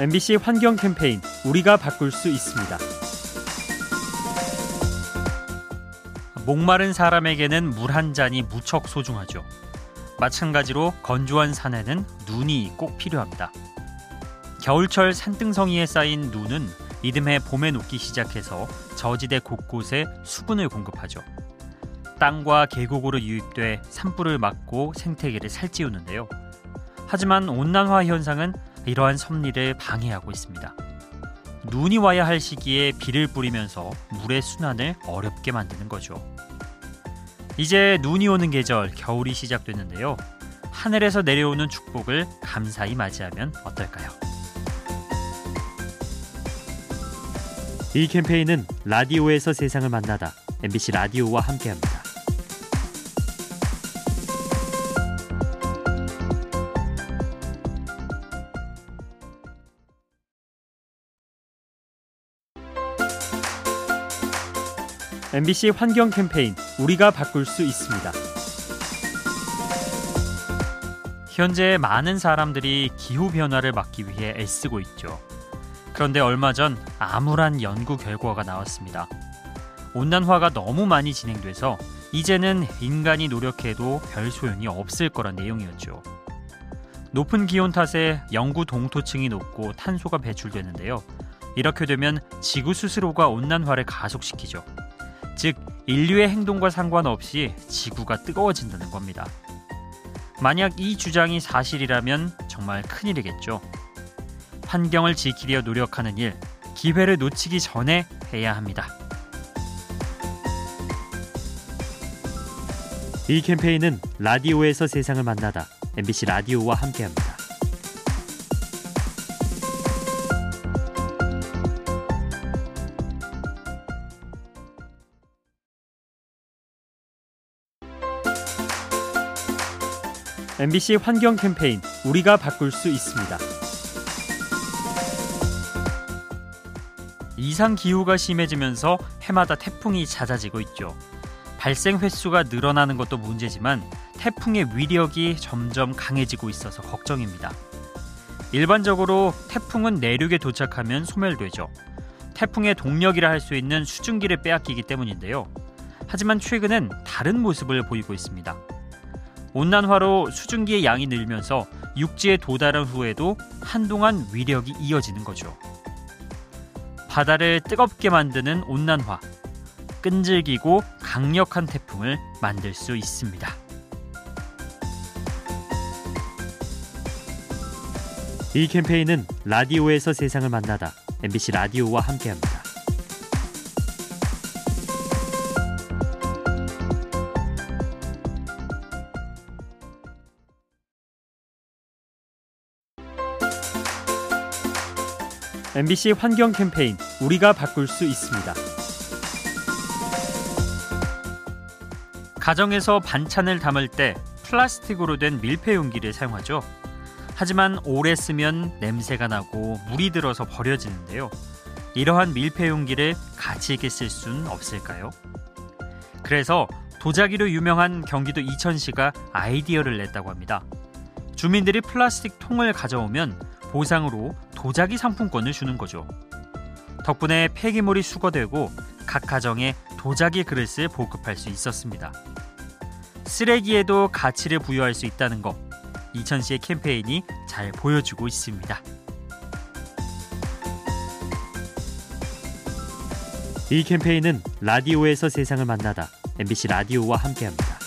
MBC 환경 캠페인 우리가 바꿀 수 있습니다. 목마른 사람에게는 물 한 잔이 무척 소중하죠. 마찬가지로 건조한 산에는 눈이 꼭 필요합니다. 겨울철 산등성이에 쌓인 눈은 이듬해 봄에 녹기 시작해서 저지대 곳곳에 수분을 공급하죠. 땅과 계곡으로 유입돼 산불을 막고 생태계를 살찌우는데요. 하지만 온난화 현상은 이러한 섭리를 방해하고 있습니다. 눈이 와야 할 시기에 비를 뿌리면서 물의 순환을 어렵게 만드는 거죠. 이제 눈이 오는 계절 겨울이 시작됐는데요. 하늘에서 내려오는 축복을 감사히 맞이하면 어떨까요? 이 캠페인은 라디오에서 세상을 만나다 MBC 라디오와 함께합니다. MBC 환경 캠페인 우리가 바꿀 수 있습니다. 현재 많은 사람들이 기후 변화를 막기 위해 애쓰고 있죠. 그런데 얼마 전 암울한 연구 결과가 나왔습니다. 온난화가 너무 많이 진행돼서 이제는 인간이 노력해도 별 소용이 없을 거란 내용이었죠. 높은 기온 탓에 영구 동토층이 높고 탄소가 배출되는데요. 이렇게 되면 지구 스스로가 온난화를 가속시키죠. 즉 인류의 행동과 상관없이 지구가 뜨거워진다는 겁니다. 만약 이 주장이 사실이라면 정말 큰일이겠죠. 환경을 지키려 노력하는 일, 기회를 놓치기 전에 해야 합니다. 이 캠페인은 라디오에서 세상을 만나다 MBC 라디오와 함께합니다. MBC 환경 캠페인 우리가 바꿀 수 있습니다. 이상 기후가 심해지면서 해마다 태풍이 잦아지고 있죠. 발생 횟수가 늘어나는 것도 문제지만 태풍의 위력이 점점 강해지고 있어서 걱정입니다. 일반적으로 태풍은 내륙에 도착하면 소멸되죠. 태풍의 동력이라 할 수 있는 수증기를 빼앗기기 때문인데요. 하지만 최근엔 다른 모습을 보이고 있습니다. 온난화로 수증기의 양이 늘면서 육지에 도달한 후에도 한동안 위력이 이어지는 거죠. 바다를 뜨겁게 만드는 온난화. 끈질기고 강력한 태풍을 만들 수 있습니다. 이 캠페인은 라디오에서 세상을 만나다 MBC 라디오와 함께합니다. MBC 환경 캠페인 우리가 바꿀 수 있습니다. 가정에서 반찬을 담을 때 플라스틱으로 된 밀폐 용기를 사용하죠. 하지만 오래 쓰면 냄새가 나고 물이 들어서 버려지는데요. 이러한 밀폐 용기를 가치 있게 쓸 수는 없을까요? 그래서 도자기로 유명한 경기도 이천시가 아이디어를 냈다고 합니다. 주민들이 플라스틱 통을 가져오면 보상으로 도자기 상품권을 주는 거죠. 덕분에 폐기물이 수거되고 각 가정에 도자기 그릇을 보급할 수 있었습니다. 쓰레기에도 가치를 부여할 수 있다는 것 이천시의 캠페인이 잘 보여주고 있습니다. 이 캠페인은 라디오에서 세상을 만나다 MBC 라디오와 함께합니다.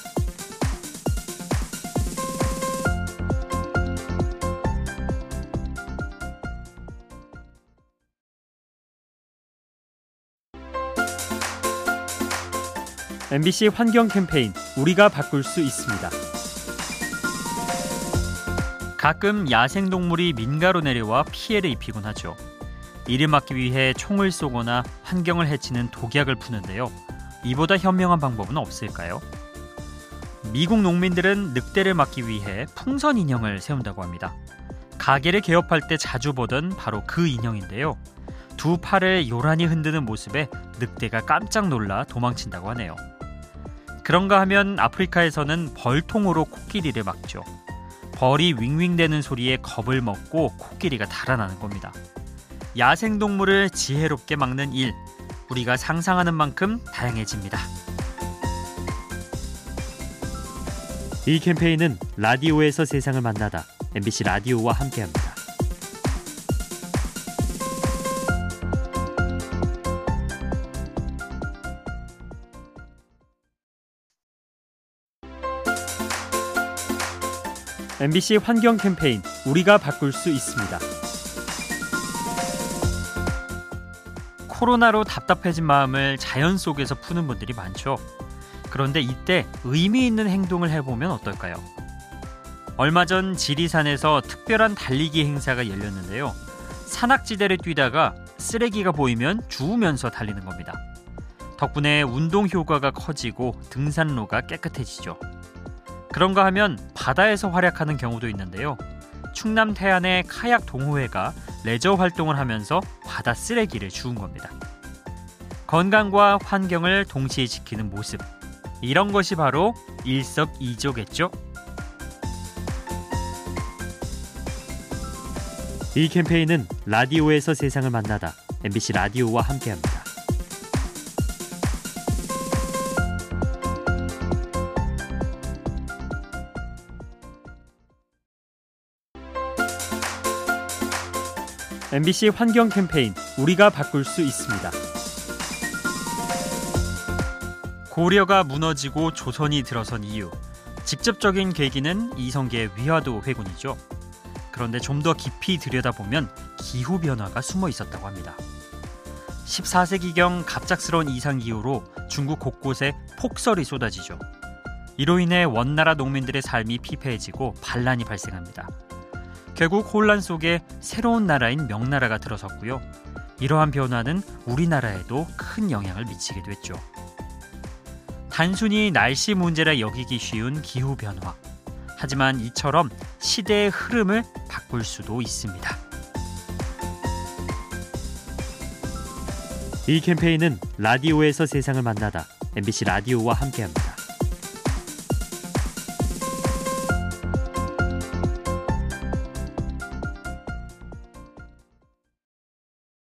MBC 환경 캠페인 우리가 바꿀 수 있습니다. 가끔 야생 동물이 민가로 내려와 피해를 입히곤 하죠. 이를 막기 위해 총을 쏘거나 환경을 해치는 독약을 푸는데요. 이보다 현명한 방법은 없을까요? 미국 농민들은 늑대를 막기 위해 풍선 인형을 세운다고 합니다. 가게를 개업할 때 자주 보던 바로 그 인형인데요. 두 팔을 요란히 흔드는 모습에 늑대가 깜짝 놀라 도망친다고 하네요. 그런가 하면 아프리카에서는 벌통으로 코끼리를 막죠. 벌이 윙윙대는 소리에 겁을 먹고 코끼리가 달아나는 겁니다. 야생동물을 지혜롭게 막는 일, 우리가 상상하는 만큼 다양해집니다. 이 캠페인은 라디오에서 세상을 만나다 MBC 라디오와 함께합니다. MBC 환경 캠페인 우리가 바꿀 수 있습니다. 코로나로 답답해진 마음을 자연 속에서 푸는 분들이 많죠. 그런데 이때 의미 있는 행동을 해보면 어떨까요? 얼마 전 지리산에서 특별한 달리기 행사가 열렸는데요. 산악지대를 뛰다가 쓰레기가 보이면 주우면서 달리는 겁니다. 덕분에 운동 효과가 커지고 등산로가 깨끗해지죠. 그런가 하면 바다에서 활약하는 경우도 있는데요. 충남 태안의 카약 동호회가 레저 활동을 하면서 바다 쓰레기를 주운 겁니다. 건강과 환경을 동시에 지키는 모습. 이런 것이 바로 일석이조겠죠? 이 캠페인은 라디오에서 세상을 만나다 MBC 라디오와 함께합니다. MBC 환경 캠페인 우리가 바꿀 수 있습니다. 고려가 무너지고 조선이 들어선 이유. 직접적인 계기는 이성계의 위화도 회군이죠. 그런데 좀 더 깊이 들여다보면 기후 변화가 숨어 있었다고 합니다. 14세기경 갑작스러운 이상 기후로 중국 곳곳에 폭설이 쏟아지죠. 이로 인해 원나라 농민들의 삶이 피폐해지고 반란이 발생합니다. 결국 혼란 속에 새로운 나라인 명나라가 들어섰고요. 이러한 변화는 우리나라에도 큰 영향을 미치기도 했죠. 단순히 날씨 문제라 여기기 쉬운 기후 변화. 하지만 이처럼 시대의 흐름을 바꿀 수도 있습니다. 이 캠페인은 라디오에서 세상을 만나다 MBC 라디오와 함께합니다.